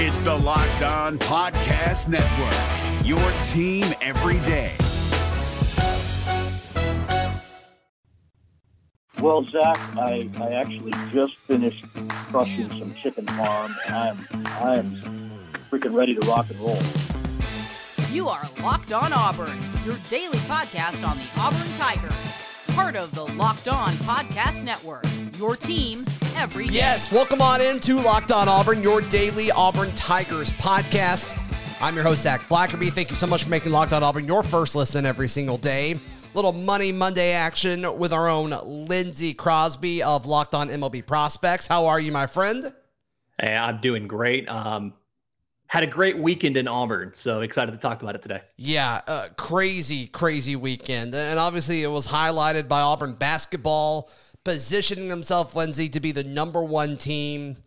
It's the Locked On Podcast Network, your team every day. Well, Zach, I, I actually just finished crushing some chicken farm, and I'm I'm freaking ready to rock and roll. You are Locked On Auburn, your daily podcast on the Auburn Tigers, part of the Locked On Podcast Network. Your team every day. Yes, welcome on into Locked On Auburn, your daily Auburn Tigers podcast. I'm your host, Zac Blackerby. Thank you so much for making Locked On Auburn your first listen every single day. Little Money Monday action with our own Lindsay Crosby of Locked On MLB Prospects. How are you, my friend? Hey, I'm doing great. Um, had a great weekend in Auburn, so excited to talk about it today. Yeah, uh, crazy, crazy weekend. And obviously, it was highlighted by Auburn basketball positioning themselves, Lindsay, to be the number one team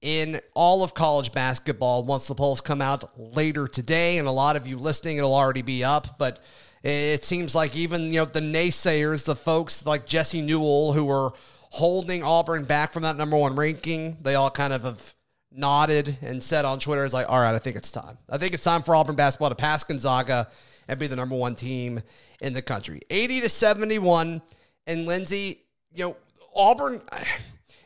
in all of college basketball once the polls come out later today. And a lot of you listening, it'll already be up. But it seems like even you know the naysayers, the folks like Jesse Newell who were holding Auburn back from that number one ranking, they all kind of have nodded and said on Twitter, "Is like, all right, I think it's time. I think it's time for Auburn basketball to pass Gonzaga and be the number one team in the country." Eighty to seventy-one, and Lindsay, you know, Auburn.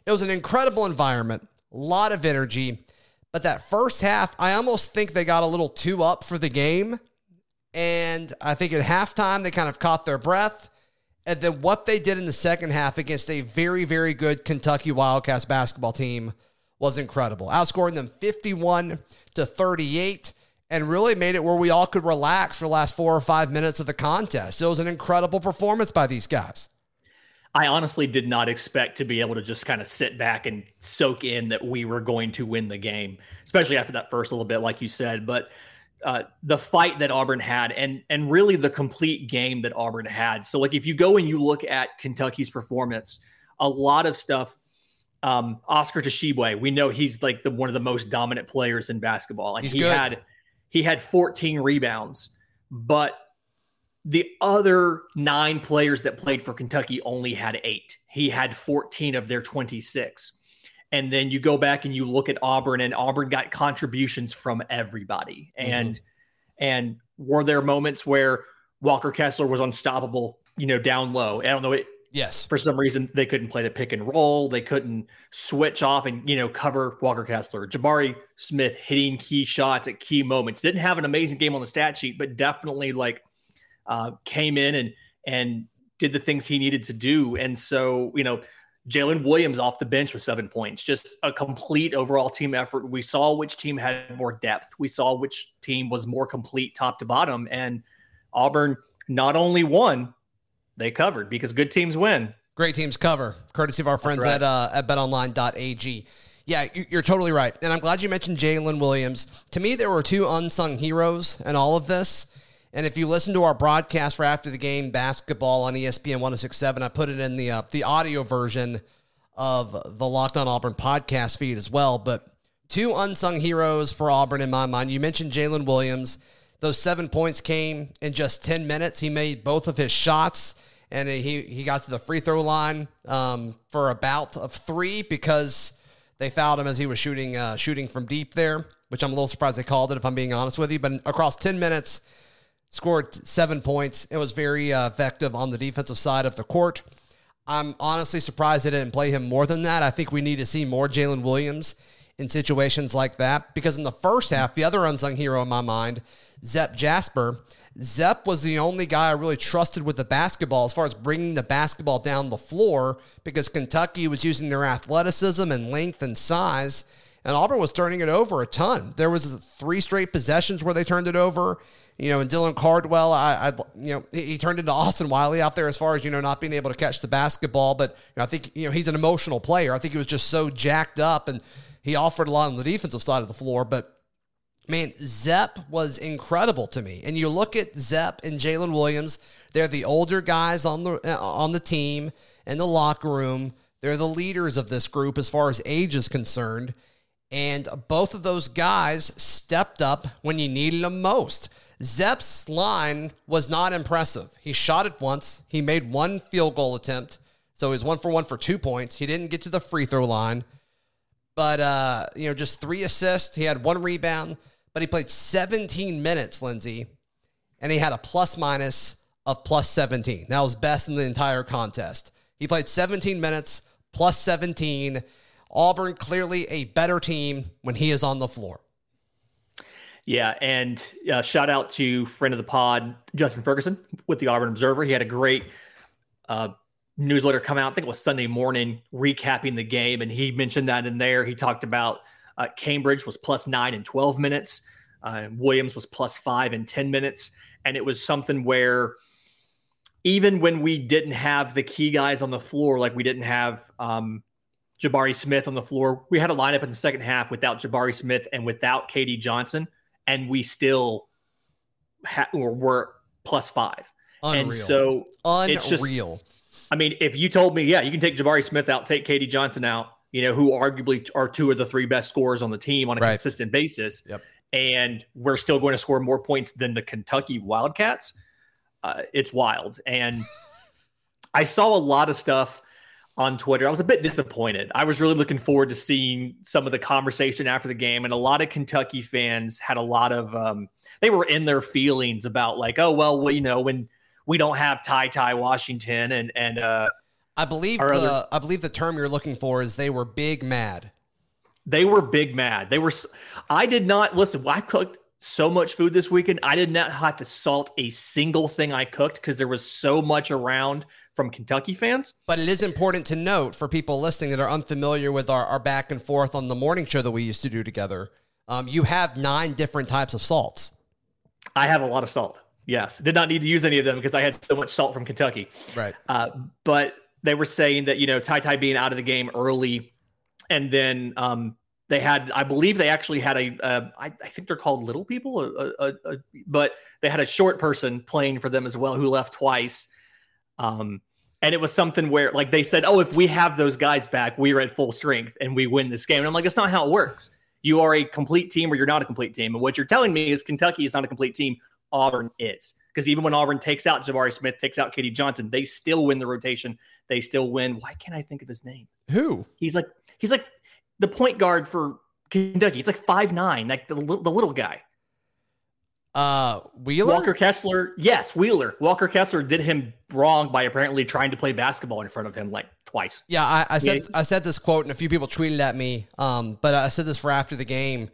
It was an incredible environment, a lot of energy, but that first half, I almost think they got a little too up for the game and I think at halftime, they kind of caught their breath. And then what they did in the second half against a very, very good Kentucky Wildcats basketball team was incredible. Outscoring them 51 to 38 and really made it where we all could relax for the last four or five minutes of the contest. It was an incredible performance by these guys. I honestly did not expect to be able to just kind of sit back and soak in that we were going to win the game, especially after that first little bit, like you said. But uh, the fight that Auburn had and and really the complete game that Auburn had. So like if you go and you look at Kentucky's performance, a lot of stuff. Um, Oscar Tshiebwe, we know he's like the one of the most dominant players in basketball, and He's he good. had he had 14 rebounds, but the other nine players that played for Kentucky only had eight. He had 14 of their 26. And then you go back and you look at Auburn, and Auburn got contributions from everybody. Mm-hmm. And and were there moments where Walker Kessler was unstoppable, you know, down low? I don't know. It, Yes. for some reason, they couldn't play the pick and roll. They couldn't switch off and, you know, cover Walker Kessler. Jabari Smith hitting key shots at key moments. Didn't have an amazing game on the stat sheet, but definitely like uh, came in and and did the things he needed to do. And so, you know, Jaylin Williams off the bench with seven points, just a complete overall team effort. We saw which team had more depth. We saw which team was more complete top to bottom. And Auburn not only won, they covered because good teams win. Great teams cover, courtesy of our friends right. at uh, at betonline.ag. Yeah, you- you're totally right. And I'm glad you mentioned Jaylin Williams. To me, there were two unsung heroes in all of this. And if you listen to our broadcast for after the game basketball on ESPN 1067, I put it in the uh, the audio version of the Locked On Auburn podcast feed as well. But two unsung heroes for Auburn in my mind. You mentioned Jaylin Williams. Those seven points came in just 10 minutes. He made both of his shots and he, he got to the free throw line um, for a bout of three because they fouled him as he was shooting uh, shooting from deep there, which I'm a little surprised they called it, if I'm being honest with you. But across 10 minutes, scored seven points. It was very uh, effective on the defensive side of the court. I'm honestly surprised they didn't play him more than that. I think we need to see more Jaylin Williams in situations like that because in the first half, the other unsung hero in my mind, Zep Jasper, Zep was the only guy I really trusted with the basketball as far as bringing the basketball down the floor because Kentucky was using their athleticism and length and size and Auburn was turning it over a ton. There was three straight possessions where they turned it over. You know, and Dylan Cardwell, I, I you know, he, he turned into Austin Wiley out there as far as you know not being able to catch the basketball. But you know, I think you know he's an emotional player. I think he was just so jacked up, and he offered a lot on the defensive side of the floor. But man, Zep was incredible to me. And you look at Zep and Jaylin Williams; they're the older guys on the uh, on the team in the locker room. They're the leaders of this group as far as age is concerned. And both of those guys stepped up when you needed them most. Zep's line was not impressive. He shot it once. He made one field goal attempt. So he was one for one for two points. He didn't get to the free throw line. but uh, you know, just three assists. He had one rebound, but he played 17 minutes, Lindsay, and he had a plus minus of plus 17. That was best in the entire contest. He played 17 minutes plus 17. Auburn clearly a better team when he is on the floor. Yeah, and uh, shout out to friend of the pod, Justin Ferguson with the Auburn Observer. He had a great uh, newsletter come out. I think it was Sunday morning, recapping the game, and he mentioned that in there. He talked about uh, Cambridge was plus nine in twelve minutes, uh, Williams was plus five in ten minutes, and it was something where even when we didn't have the key guys on the floor, like we didn't have um, Jabari Smith on the floor, we had a lineup in the second half without Jabari Smith and without K.D. Johnson and we still ha- were plus five. Unreal. And so Unreal. it's just, I mean, if you told me, yeah, you can take Jabari Smith out, take K.D. Johnson out, you know, who arguably are two of the three best scorers on the team on a right. consistent basis, yep. and we're still going to score more points than the Kentucky Wildcats, uh, it's wild. And I saw a lot of stuff on Twitter. I was a bit disappointed. I was really looking forward to seeing some of the conversation after the game, and a lot of Kentucky fans had a lot of um, they were in their feelings about like, oh well, well you know, when we don't have Ty Ty Washington and and uh, I believe the other, I believe the term you're looking for is they were big mad. They were big mad. They were. I did not listen. I cooked so much food this weekend. I did not have to salt a single thing I cooked because there was so much around from Kentucky fans. But it is important to note for people listening that are unfamiliar with our, our back and forth on the morning show that we used to do together. Um, you have nine different types of salts. I have a lot of salt. Yes, did not need to use any of them because I had so much salt from Kentucky. Right. Uh, but they were saying that you know Ty Ty being out of the game early, and then um, they had, I believe, they actually had a. Uh, I, I think they're called little people, a, a, a, but they had a short person playing for them as well who left twice. Um, and it was something where, like, they said, "Oh, if we have those guys back, we are at full strength and we win this game." And I'm like, "That's not how it works. You are a complete team, or you're not a complete team." And what you're telling me is Kentucky is not a complete team. Auburn is because even when Auburn takes out Jabari Smith, takes out K.D. Johnson, they still win the rotation. They still win. Why can't I think of his name? Who? He's like he's like the point guard for Kentucky. It's like five nine, like the the little guy. Uh, Wheeler? Walker Kessler. Yes, Wheeler. Walker Kessler did him wrong by apparently trying to play basketball in front of him like twice. Yeah, I, I said yeah. I said this quote and a few people tweeted at me. Um, but I said this for after the game.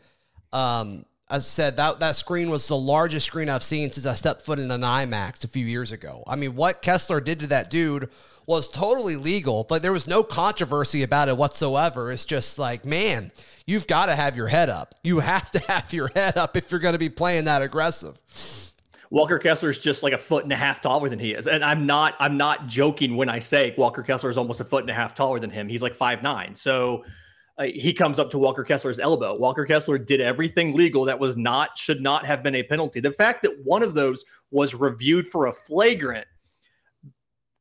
Um, I said that that screen was the largest screen I've seen since I stepped foot in an IMAX a few years ago. I mean, what Kessler did to that dude was totally legal, but there was no controversy about it whatsoever. It's just like, man, you've got to have your head up. You have to have your head up if you're going to be playing that aggressive. Walker Kessler is just like a foot and a half taller than he is, and I'm not I'm not joking when I say Walker Kessler is almost a foot and a half taller than him. He's like five nine, so uh, he comes up to Walker Kessler's elbow. Walker Kessler did everything legal that was not should not have been a penalty. The fact that one of those was reviewed for a flagrant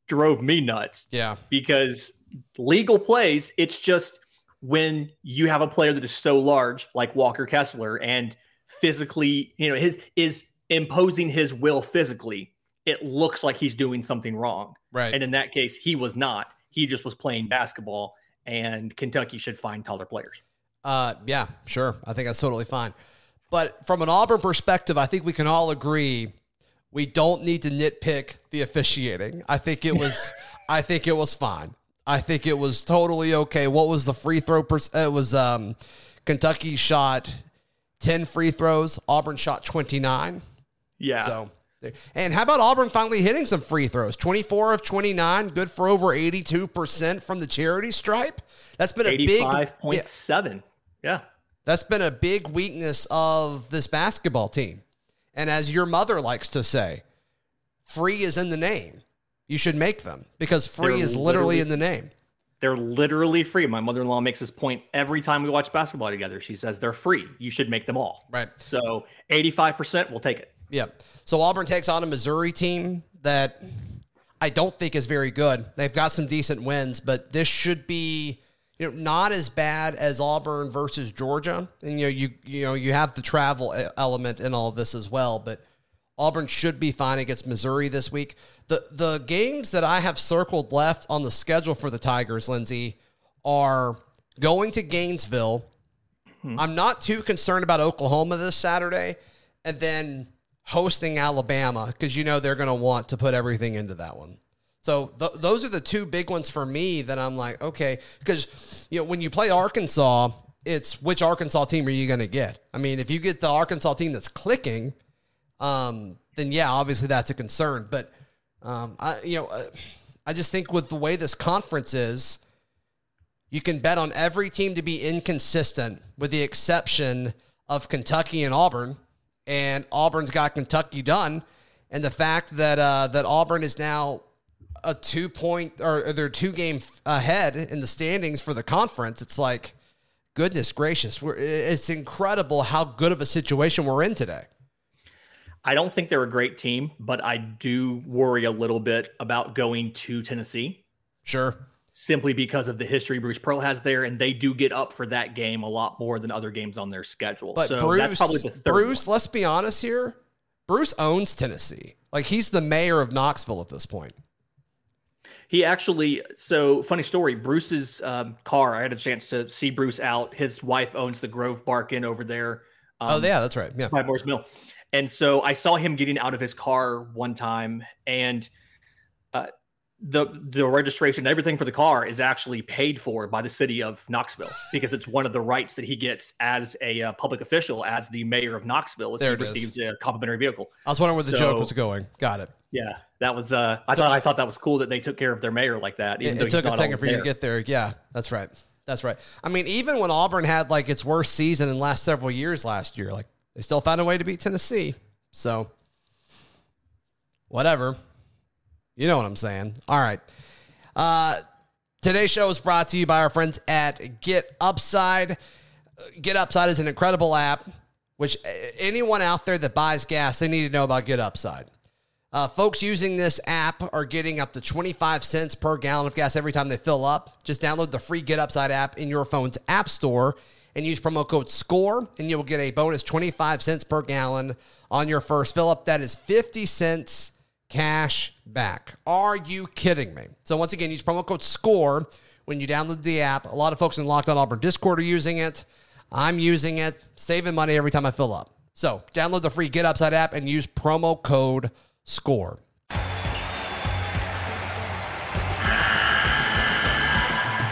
drove me nuts. Yeah. Because legal plays, it's just when you have a player that is so large like Walker Kessler and physically, you know, his is imposing his will physically, it looks like he's doing something wrong. Right. And in that case, he was not. He just was playing basketball and Kentucky should find taller players. Uh yeah, sure. I think that's totally fine. But from an Auburn perspective, I think we can all agree we don't need to nitpick the officiating. I think it was I think it was fine. I think it was totally okay. What was the free throw per- it was um Kentucky shot 10 free throws, Auburn shot 29. Yeah. So and how about Auburn finally hitting some free throws? 24 of 29, good for over 82% from the charity stripe. That's been a big 85.7. Yeah. yeah. That's been a big weakness of this basketball team. And as your mother likes to say, free is in the name. You should make them because free they're is literally, literally in the name. They're literally free. My mother in law makes this point every time we watch basketball together. She says they're free. You should make them all. Right. So 85%, we'll take it. Yeah. So Auburn takes on a Missouri team that I don't think is very good. They've got some decent wins, but this should be you know, not as bad as Auburn versus Georgia. And you know, you you know, you have the travel element in all of this as well, but Auburn should be fine against Missouri this week. The the games that I have circled left on the schedule for the Tigers, Lindsay, are going to Gainesville. Hmm. I'm not too concerned about Oklahoma this Saturday, and then hosting Alabama because you know they're going to want to put everything into that one. So th- those are the two big ones for me that I'm like, okay, because you know when you play Arkansas, it's which Arkansas team are you going to get? I mean, if you get the Arkansas team that's clicking, um, then yeah, obviously that's a concern. But um, I, you know, uh, I just think with the way this conference is, you can bet on every team to be inconsistent, with the exception of Kentucky and Auburn. And Auburn's got Kentucky done, and the fact that uh, that Auburn is now a two point or they're two game ahead in the standings for the conference. It's like, goodness gracious, we're, it's incredible how good of a situation we're in today. I don't think they're a great team, but I do worry a little bit about going to Tennessee. Sure. Simply because of the history Bruce Pearl has there, and they do get up for that game a lot more than other games on their schedule. But so Bruce, that's probably the third. Bruce, one. let's be honest here. Bruce owns Tennessee. Like he's the mayor of Knoxville at this point. He actually, so funny story. Bruce's um, car. I had a chance to see Bruce out. His wife owns the Grove Bark Inn over there. Um, oh yeah, that's right. Yeah, by Morris Mill. And so I saw him getting out of his car one time, and uh, the the registration, everything for the car is actually paid for by the city of Knoxville because it's one of the rights that he gets as a uh, public official, as the mayor of Knoxville, as There he it is. receives a complimentary vehicle. I was wondering where the So- joke was going. Got it. Yeah, that was. Uh, I thought I thought that was cool that they took care of their mayor like that. Even It, though it took a second for you to get there. Yeah, that's right. That's right. I mean, even when Auburn had like its worst season in the last several years last year, like they still found a way to beat Tennessee. So, whatever. You know what I'm saying. All right. Uh, today's show is brought to you by our friends at Get Upside. Uh, Get Upside is an incredible app, which uh, anyone out there that buys gas, they need to know about Get Upside. Uh, folks using this app are getting up to 25 cents per gallon of gas every time they fill up. Just download the free Get Upside app in your phone's app store and use promo code SCORE, and you will get a bonus 25 cents per gallon on your first fill up. That is 50 cents cash back. Are you kidding me? So, once again, use promo code SCORE when you download the app. A lot of folks in Locked On Auburn Discord are using it. I'm using it, saving money every time I fill up. So, download the free Get Upside app and use promo code SCORE.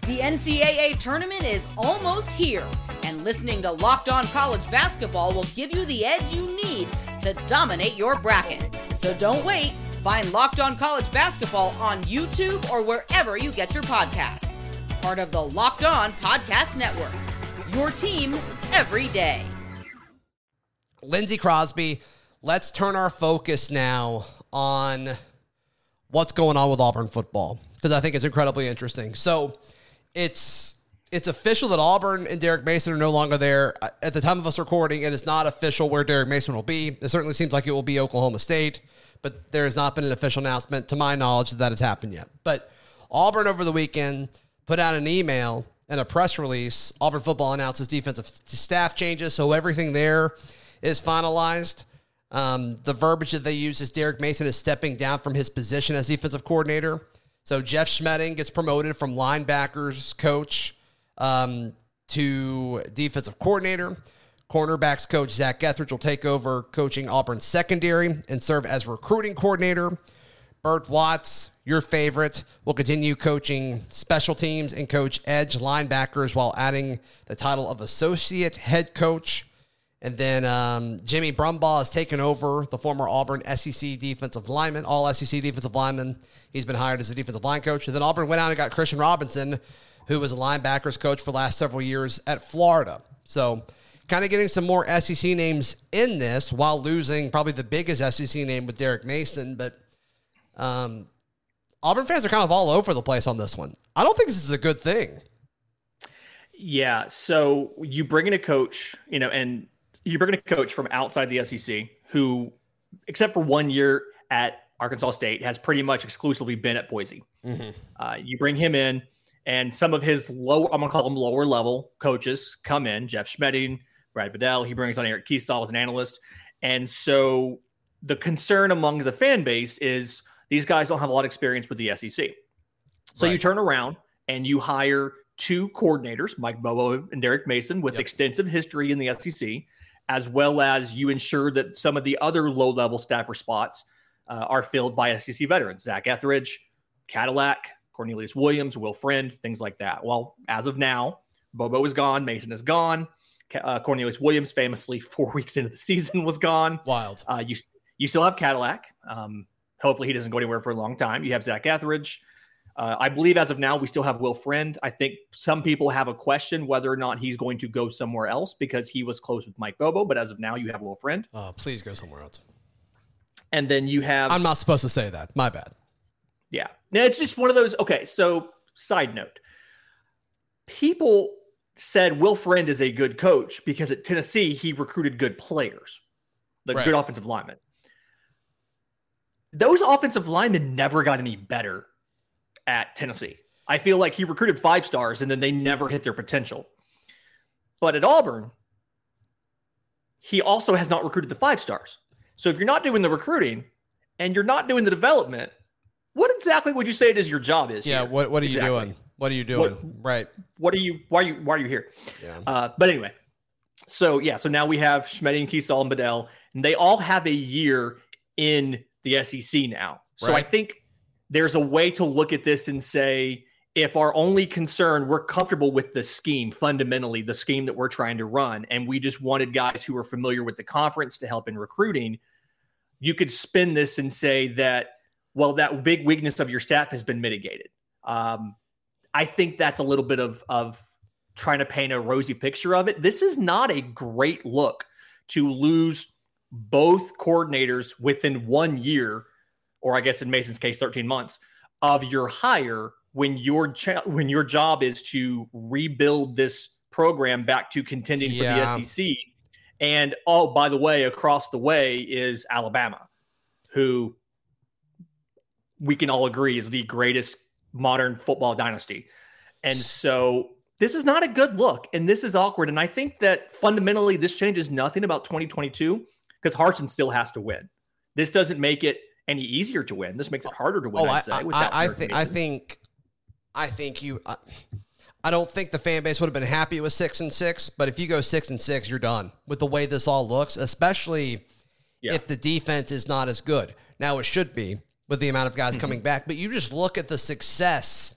The NCAA tournament is almost here, and listening to Locked On College Basketball will give you the edge you need to dominate your bracket. So don't wait. Find Locked On College Basketball on YouTube or wherever you get your podcasts. Part of the Locked On Podcast Network. Your team every day. Lindsay Crosby, let's turn our focus now on what's going on with Auburn football because I think it's incredibly interesting. So it's it's official that Auburn and Derek Mason are no longer there. At the time of us recording, and it is not official where Derek Mason will be. It certainly seems like it will be Oklahoma State, but there has not been an official announcement, to my knowledge, that that has happened yet. But Auburn over the weekend put out an email and a press release. Auburn football announces defensive staff changes, so everything there is finalized. Um, the verbiage that they use is Derek Mason is stepping down from his position as defensive coordinator. So Jeff Schmedding gets promoted from linebackers coach um, to defensive coordinator. Cornerbacks coach Zac Etheridge will take over coaching Auburn secondary and serve as recruiting coordinator. Bert Watts, your favorite, will continue coaching special teams and coach edge linebackers while adding the title of associate head coach. And then um, Jimmy Brumbaugh has taken over the former Auburn SEC defensive lineman, all SEC defensive lineman. He's been hired as a defensive line coach. And then Auburn went out and got Christian Robinson, who was a linebackers coach for the last several years at Florida. So kind of getting some more SEC names in this while losing probably the biggest SEC name with Derek Mason. But um, Auburn fans are kind of all over the place on this one. I don't think this is a good thing. Yeah. So you bring in a coach, you know, and you bring in a coach from outside the SEC who, except for one year at Arkansas State, has pretty much exclusively been at Boise. Uh, you bring him in, and some of his low, I'm gonna call them lower level coaches come in. Jeff Schmedding, Brad Bedell. He brings on Eric Kiesau as an analyst, and so the concern among the fan base is these guys don't have a lot of experience with the SEC. So you turn around and you hire two coordinators, Mike Bobo and Derek Mason, with Yep. extensive history in the SEC, as well as you ensure that some of the other low level staffer spots uh, are filled by SEC veterans, Zac Etheridge, Cadillac, Cornelius Williams, Will Friend, things like that. Well, as of now, Bobo is gone, Mason is gone. Uh, Cornelius Williams, famously four weeks into the season, was gone. Wild. Uh, you you still have Cadillac. Um, hopefully, he doesn't go anywhere for a long time. You have Zac Etheridge. Uh, I believe as of now, we still have Will Friend. I think some people have a question whether or not he's going to go somewhere else because he was close with Mike Bobo. But as of now, you have Will Friend, Oh, please go somewhere else. and then you have I'm not supposed to say that. My bad. Yeah. Now it's just one of those. Okay. So, side note people said Will Friend is a good coach because at Tennessee, he recruited good players, the Right. good offensive linemen. Those offensive linemen never got any better at Tennessee. I feel like he recruited five stars and then they never hit their potential. But at Auburn, he also has not recruited the five stars. So if you're not doing the recruiting and you're not doing the development, what exactly would you say it is your job is? Yeah. here? What What are you Exactly. doing? What are you doing? right. What are you? Why are you? Why are you here? Yeah. Uh, but anyway, so yeah, so now we have Schmetti and Kiesau and Bedell, and they all have a year in the SEC now. So I think there's a way to look at this and say, if our only concern, we're comfortable with the scheme, fundamentally, the scheme that we're trying to run, and we just wanted guys who are familiar with the conference to help in recruiting, you could spin this and say that, well, that big weakness of your staff has been mitigated. Um, I think that's a little bit of of trying to paint a rosy picture of it. This is not a great look to lose both coordinators within one year, or I guess in Mason's case, 13 months of your hire when your cha- when your job is to rebuild this program back to contending Yeah. for the SEC. And oh, by the way, across the way is Alabama, who we can all agree is the greatest modern football dynasty. And so this is not a good look and this is awkward. And I think that fundamentally this changes nothing about 2022 because Harsin still has to win. This doesn't make it any easier to win. This makes it harder to win. Oh, I'd I, say, I, I, I I think, I think you. I, I don't think the fan base would have been happy with six and six, but if you go six and six, you're done with the way this all looks. Especially Yeah. if the defense is not as good. Now it should be with the amount of guys Mm-hmm. coming back, but you just look at the success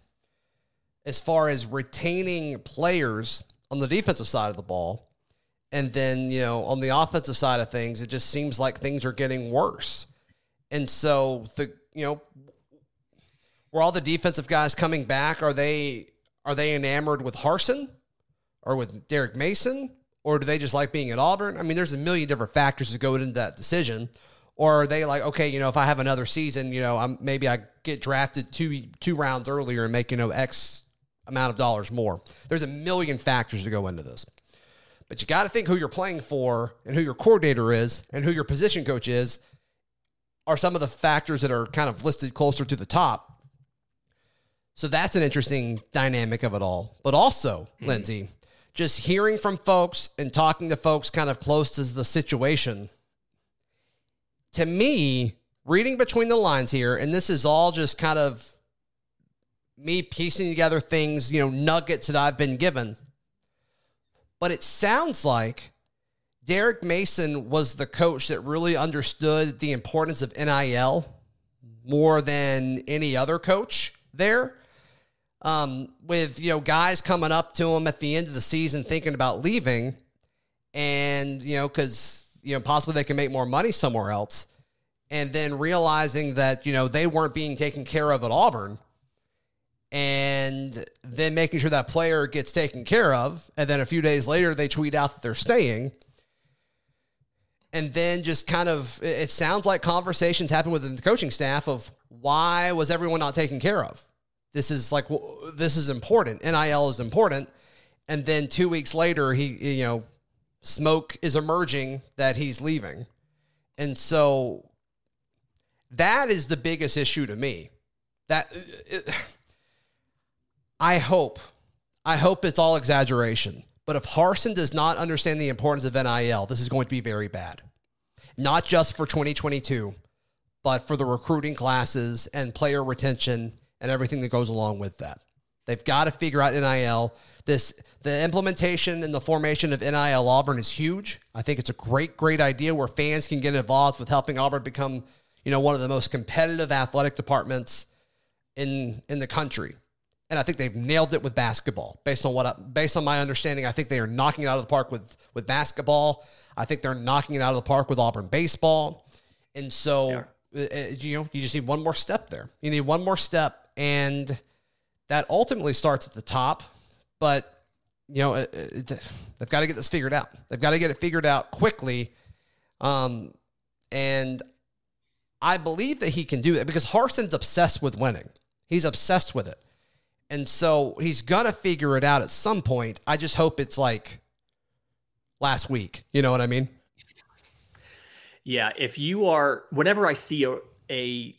as far as retaining players on the defensive side of the ball. And then, you know, on the offensive side of things, it just seems like things are getting worse. And so the, you know, were all the defensive guys coming back? Are they are they enamored with Harsin or with Derek Mason? Or do they just like being at Auburn? I mean, there's a million different factors that go into that decision. Or are they like, okay, you know, if I have another season, you know, I'm maybe I get drafted two two rounds earlier and make, you know, X amount of dollars more. There's a million factors to go into this. But you got to think who you're playing for and who your coordinator is and who your position coach is are some of the factors that are kind of listed closer to the top. So that's an interesting dynamic of it all. But also, hmm. Lindsay, just hearing from folks and talking to folks kind of close to the situation, to me, reading between the lines here, and this is all just kind of me piecing together things, you know, nuggets that I've been given. But it sounds like Derek Mason was the coach that really understood the importance of NIL more than any other coach there. Um, with you know guys coming up to him at the end of the season thinking about leaving, and you know because you know possibly they can make more money somewhere else, and then realizing that you know they weren't being taken care of at Auburn, and then making sure that player gets taken care of, and then a few days later they tweet out that they're staying. And then just kind of it sounds like conversations happen within the coaching staff of why was everyone not taken care of? This is like this is important. Nil is important. And then two weeks later he you know smoke is emerging that he's leaving and so that is the biggest issue to me that it, i hope i hope it's all exaggeration but if Harsin does not understand the importance of NIL, this is going to be very bad. Not just for 2022, but for the recruiting classes and player retention and everything that goes along with that. They've got to figure out NIL. This the implementation and the formation of NIL Auburn is huge. I think it's a great, great idea where fans can get involved with helping Auburn become, you know, one of the most competitive athletic departments in in the country. And I think they've nailed it with basketball. Based on what I, based on my understanding, I think they are knocking it out of the park with with basketball. I think they're knocking it out of the park with Auburn baseball. And so, uh, uh, you know, you just need one more step there. You need one more step, and that ultimately starts at the top. But you know, they've got to get this figured out. They've got to get it figured out quickly. Um, and I believe that he can do it because Harsin's obsessed with winning. He's obsessed with it. And so he's going to figure it out at some point. I just hope it's like last week. You know what I mean? Yeah. If you are, whenever I see a, a,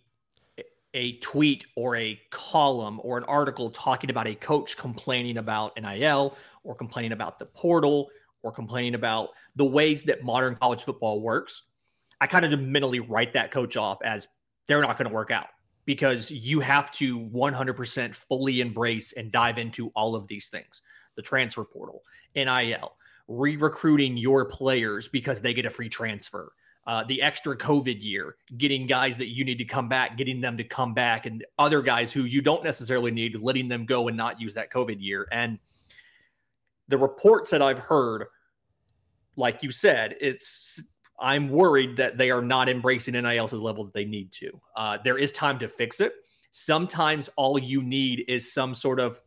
a tweet or a column or an article talking about a coach complaining about NIL or complaining about the portal or complaining about the ways that modern college football works, I kind of mentally write that coach off as they're not going to work out because you have to 100% fully embrace and dive into all of these things the transfer portal, NIL, re recruiting your players because they get a free transfer. Uh, the extra COVID year, getting guys that you need to come back, getting them to come back, and other guys who you don't necessarily need, letting them go and not use that COVID year. And the reports that I've heard, like you said, it's I'm worried that they are not embracing NIL to the level that they need to. Uh, there is time to fix it. Sometimes all you need is some sort of,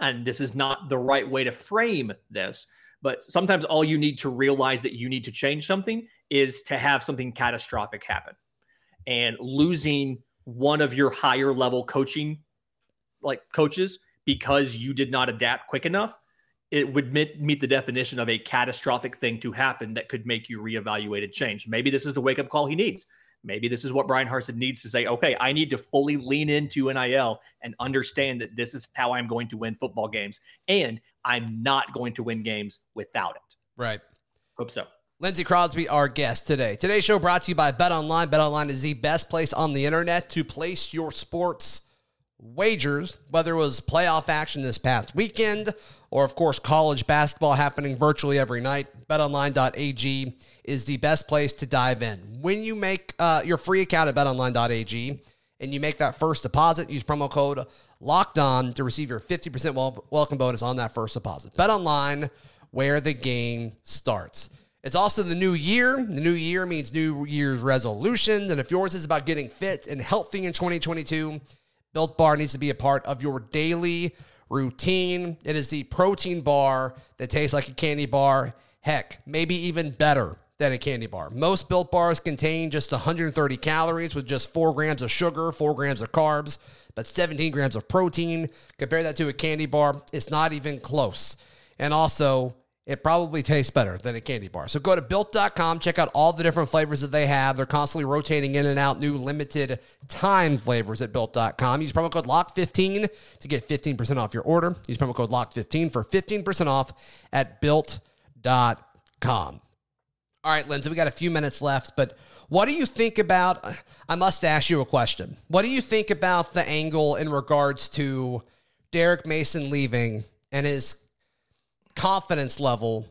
and this is not the right way to frame this, but sometimes all you need to realize that you need to change something is to have something catastrophic happen. And losing one of your higher level coaching like coaches because you did not adapt quick enough it would meet, meet the definition of a catastrophic thing to happen that could make you reevaluate and change. Maybe this is the wake up call he needs. Maybe this is what brian Harsin needs to say, okay, I need to fully lean into NIL and understand that this is how I'm going to win football games. And I'm not going to win games without it. Right. Hope so. Lindsay Crosby, our guest today. Today's show brought to you by Bet Online. Bet Online is the best place on the internet to place your sports wagers, whether it was playoff action this past weekend or, of course, college basketball happening virtually every night. BetOnline.ag is the best place to dive in. When you make uh, your free account at BetOnline.ag and you make that first deposit, use promo code Locked On to receive your 50% wel- welcome bonus on that first deposit. BetOnline, where the game starts. It's also the new year. The new year means New Year's resolutions. And if yours is about getting fit and healthy in 2022, Built Bar needs to be a part of your daily routine. It is the protein bar that tastes like a candy bar. Heck, maybe even better than a candy bar. Most Built Bars contain just 130 calories with just 4 grams of sugar, 4 grams of carbs, but 17 grams of protein. Compare that to a candy bar, it's not even close. And also, it probably tastes better than a candy bar. So go to built.com, check out all the different flavors that they have. They're constantly rotating in and out new limited time flavors at built.com. Use promo code LOCK15 to get 15% off your order. Use promo code LOCK15 for 15% off at built.com. All right, Lindsay, we got a few minutes left, but what do you think about? I must ask you a question. What do you think about the angle in regards to Derek Mason leaving and his confidence level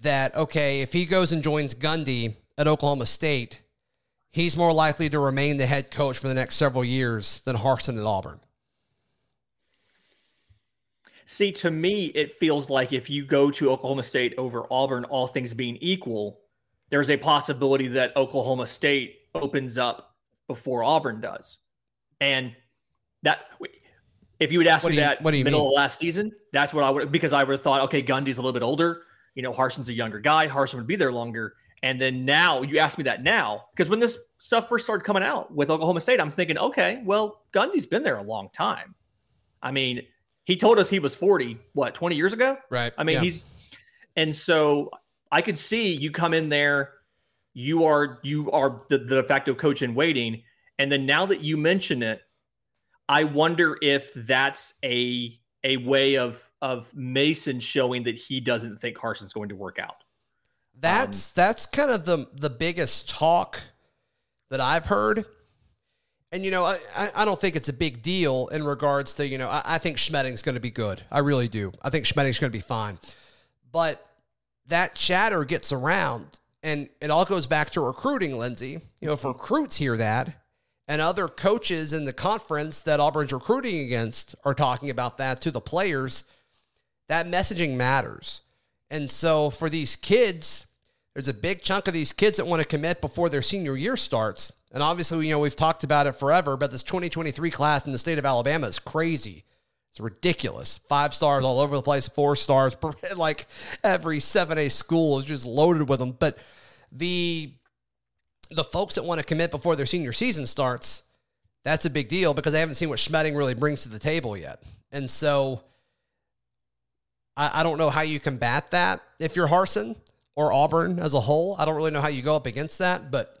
that, okay, if he goes and joins Gundy at Oklahoma State, he's more likely to remain the head coach for the next several years than Harsin at Auburn. See, to me, it feels like if you go to Oklahoma State over Auburn, all things being equal, there's a possibility that Oklahoma State opens up before Auburn does. And that if you would ask What me you- that what do you middle mean? of last season, that's what I would because I would have thought, okay, Gundy's a little bit older. You know, Harsin's a younger guy. Harson would be there longer. And then now you ask me that now because when this stuff first started coming out with Oklahoma State, I'm thinking, okay, well, Gundy's been there a long time. I mean, he told us he was 40, what, 20 years ago? Right. I mean, Yeah. he's and so I could see you come in there, you are you are the, the de facto coach in waiting, and then now that you mention it, I wonder if that's a a way of of Mason showing that he doesn't think Harsin's going to work out. That's um, that's kind of the the biggest talk that I've heard. And you know, I, I don't think it's a big deal in regards to you know. I, I think Schmedding's going to be good. I really do. I think Schmedding's going to be fine. But that chatter gets around, and it all goes back to recruiting, Lindsay. You know, if mm-hmm. recruits hear that, and other coaches in the conference that Auburn's recruiting against are talking about that to the players, that messaging matters. And so for these kids, there's a big chunk of these kids that want to commit before their senior year starts. And obviously, you know, we've talked about it forever, but this 2023 class in the state of Alabama is crazy. It's ridiculous. Five stars all over the place, four stars. Like every 7A school is just loaded with them. But the the folks that want to commit before their senior season starts, that's a big deal because they haven't seen what Schmedding really brings to the table yet. And so I, I don't know how you combat that if you're Harsin or Auburn as a whole. I don't really know how you go up against that, but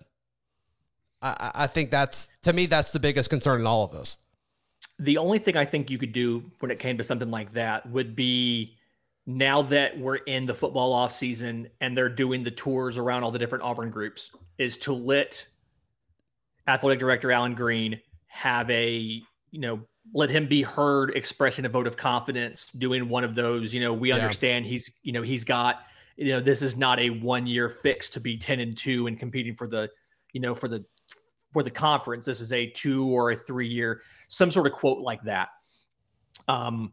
I, I think that's to me that's the biggest concern in all of this. The only thing I think you could do when it came to something like that would be now that we're in the football off season and they're doing the tours around all the different Auburn groups, is to let athletic director Allen Greene have a you know let him be heard expressing a vote of confidence doing one of those you know we understand he's you know he's got you know this is not a one year fix to be 10 and 2 and competing for the you know for the for the conference. This is a two or a three year some sort of quote like that. Um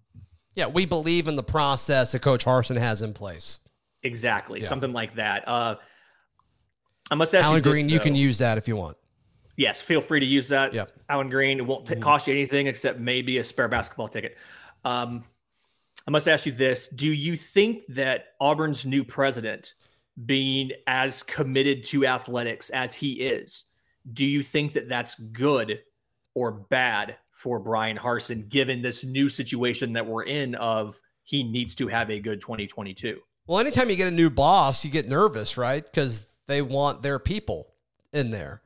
yeah we believe in the process that coach Harsin has in place exactly yeah. something like that uh i must ask Allen you Greene this, you can use that if you want yes feel free to use that yeah Allen Greene. it won't t- mm-hmm. cost you anything except maybe a spare basketball ticket um I must ask you this. Do you think that Auburn's new president, being as committed to athletics as he is, do you think that that's good or bad for Brian Harsin, given this new situation that we're in of he needs to have a good 2022? Well, anytime you get a new boss, you get nervous, right? Because they want their people in there.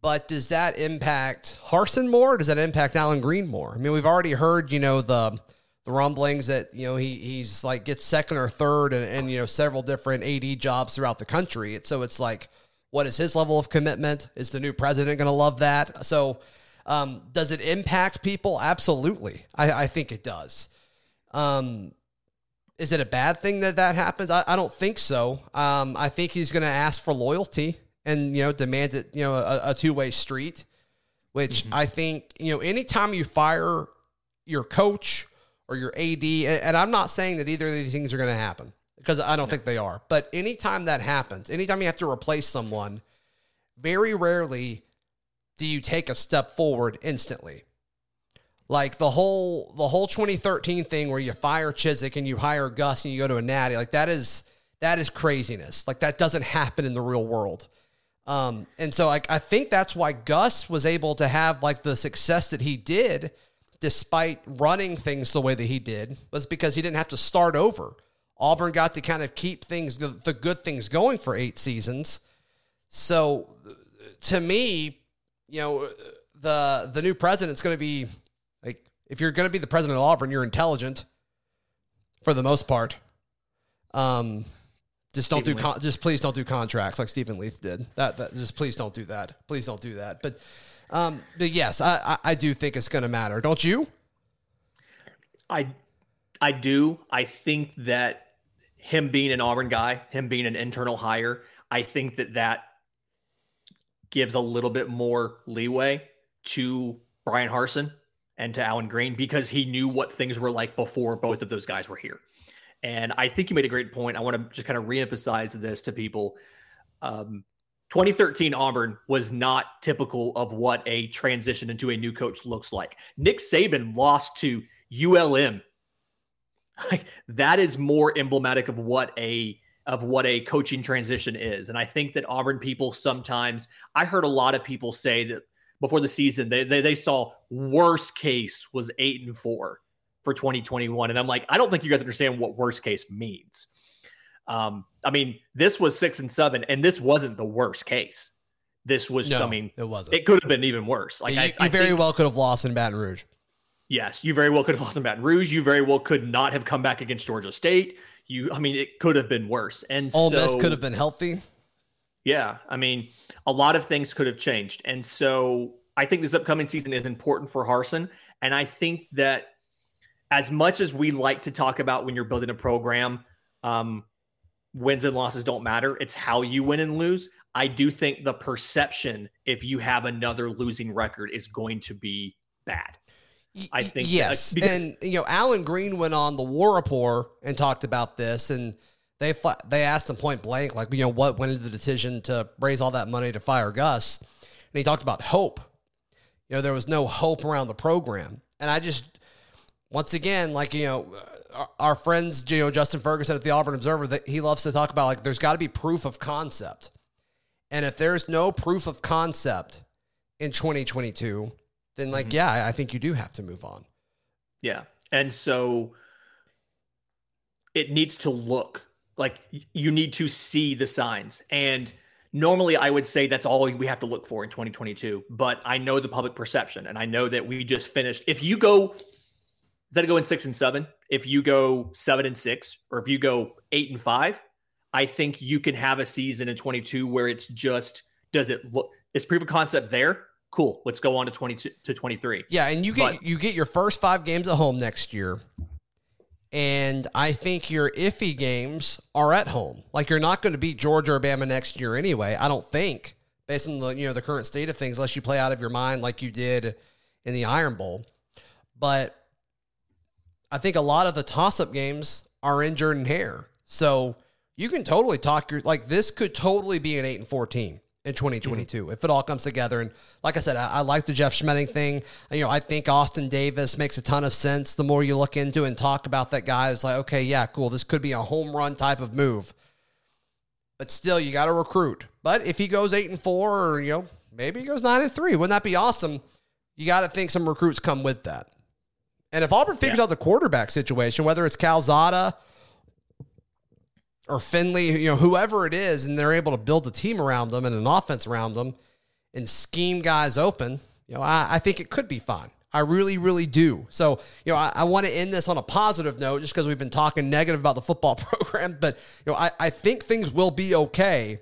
But does that impact Harsin more? does that impact Allen Greene more? I mean, we've already heard, you know, the the rumblings that you know he he's like gets second or third and, and you know several different AD jobs throughout the country. So it's like, what is his level of commitment? Is the new president going to love that? So um, does it impact people? Absolutely, I, I think it does. Um, is it a bad thing that that happens? I, I don't think so. Um, I think he's going to ask for loyalty and you know demand it. You know, a, a two way street, which mm-hmm. I think you know anytime you fire your coach or your AD. And I'm not saying that either of these things are going to happen because I don't no. think they are. But anytime that happens, anytime you have to replace someone, very rarely do you take a step forward instantly. Like the whole the whole 2013 thing where you fire Chizik and you hire Gus and you go to a natty, like that is that is craziness. Like that doesn't happen in the real world. Um, and so I, I think that's why Gus was able to have like the success that he did despite running things the way that he did, was because he didn't have to start over. Auburn got to kind of keep things, the good things going for eight seasons. So to me, you know, the the new president's going to be like if you're going to be the president of Auburn, you're intelligent for the most part. Um, just don't Stephen do con- just please don't do contracts like Steven Leath did. That that just please don't do that. Please don't do that. But um, but yes, I, I, I do think it's going to matter. Don't you? I I do. I think that him being an Auburn guy, him being an internal hire, I think that that gives a little bit more leeway to Brian Harsin and to Allen Greene because he knew what things were like before both of those guys were here. And I think you made a great point. I want to just kind of reemphasize this to people. Um, 2013 Auburn was not typical of what a transition into a new coach looks like. Nick Saban lost to ULM. Like that is more emblematic of what a of what a coaching transition is. And I think that Auburn people sometimes I heard a lot of people say that before the season they they, they saw worst case was 8 and 4 for 2021 and I'm like I don't think you guys understand what worst case means. Um, I mean, this was six and seven, and this wasn't the worst case. This was, no, I mean, it wasn't. It could have been even worse. Like you, I, you I very think, well could have lost in Baton Rouge. Yes, you very well could have lost in Baton Rouge. You very well could not have come back against Georgia State. You, I mean, it could have been worse. And Ole so, Miss could have been healthy. Yeah, I mean, a lot of things could have changed, and so I think this upcoming season is important for Harsin, And I think that as much as we like to talk about when you're building a program, um, wins and losses don't matter. It's how you win and lose. I do think the perception, if you have another losing record, is going to be bad. I think uh, yes, that, and you know, Allen Greene went on the War Report and talked about this, and they they asked him point blank, like you know, what went into the decision to raise all that money to fire Gus, and he talked about hope. You know, there was no hope around the program, and I just, once again, like you know, uh, our, our friends, you know, Justin Ferguson at the Auburn Observer, that he loves to talk about, like there's got to be proof of concept, and if there's no proof of concept in 2022 then like mm-hmm. yeah, I think you do have to move on. Yeah. And so it needs to look like you need to see the signs. And normally I would say that's all we have to look for in 2022, but I know the public perception and I know that we just finished. If you go instead of going 6 and 7, if you go 7 and 6 or if you go 8 and 5, I think you can have a season in 22 where it's just does it look is proof of concept there? Cool. Let's go on to 22 to 23. Yeah, and you get but, you get your first 5 games at home next year. And I think your iffy games are at home. Like you're not going to beat Georgia or Bama next year anyway. I don't think, based on the you know the current state of things, unless you play out of your mind like you did in the Iron Bowl. But I think a lot of the toss-up games are in Jordan Hare, so you can totally talk your like this could totally be an eight and fourteen in 2022 mm-hmm. if it all comes together. And like I said, I, I, like the Jeff Schmedding thing. You know, I think Austin Davis makes a ton of sense. The more you look into and talk about that guy, it's like, okay, yeah, cool. This could be a home run type of move. But still, you got to recruit. But if he goes eight and four, or you know, maybe he goes nine and three, wouldn't that be awesome? You got to think some recruits come with that. And if Auburn figures yeah. out the quarterback situation, whether it's Calzada or Finley, you know, whoever it is, and they're able to build a team around them and an offense around them and scheme guys open, you know, I, I think it could be fun. I really, really do. So, you know, I, I want to end this on a positive note just because we've been talking negative about the football program, but you know, I, I think things will be okay.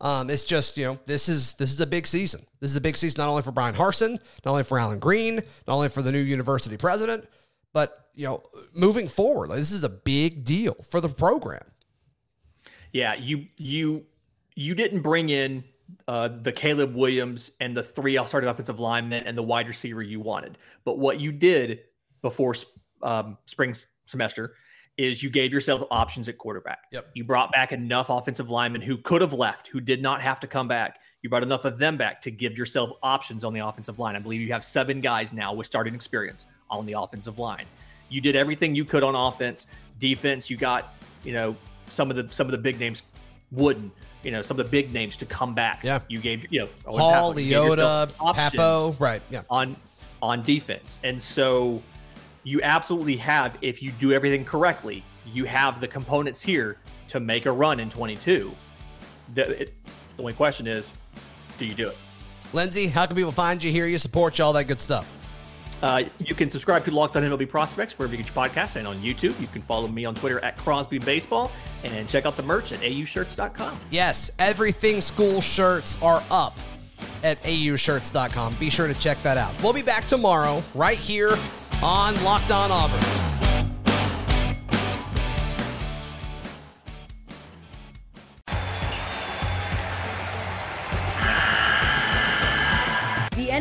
Um, it's just, you know, this is this is a big season. This is a big season not only for Brian Harsin, not only for Allen Greene, not only for the new university president, but you know, moving forward, like, this is a big deal for the program. Yeah, you you you didn't bring in uh, the Caleb Williams and the three starting offensive linemen and the wide receiver you wanted. But what you did before um, spring semester is you gave yourself options at quarterback. Yep. You brought back enough offensive linemen who could have left, who did not have to come back. You brought enough of them back to give yourself options on the offensive line. I believe you have seven guys now with starting experience on the offensive line. You did everything you could on offense. Defense, you got, you know, some of the some of the big names wouldn't. You know, some of the big names to come back. Yeah, you gave you know Hall, Leota, Pappoe, right? Yeah, on on defense, and so you absolutely have if you do everything correctly, you have the components here to make a run in 22. The, it, the only question is, do you do it? Lindsay, how can people find you, hear you, support you, all that good stuff? Uh, you can subscribe to Locked On MLB Prospects wherever you get your podcast and on YouTube. You can follow me on Twitter at Crosby Baseball and check out the merch at aushirts.com. Yes, everything school shirts are up at aushirts.com. Be sure to check that out. We'll be back tomorrow right here on Locked On Auburn.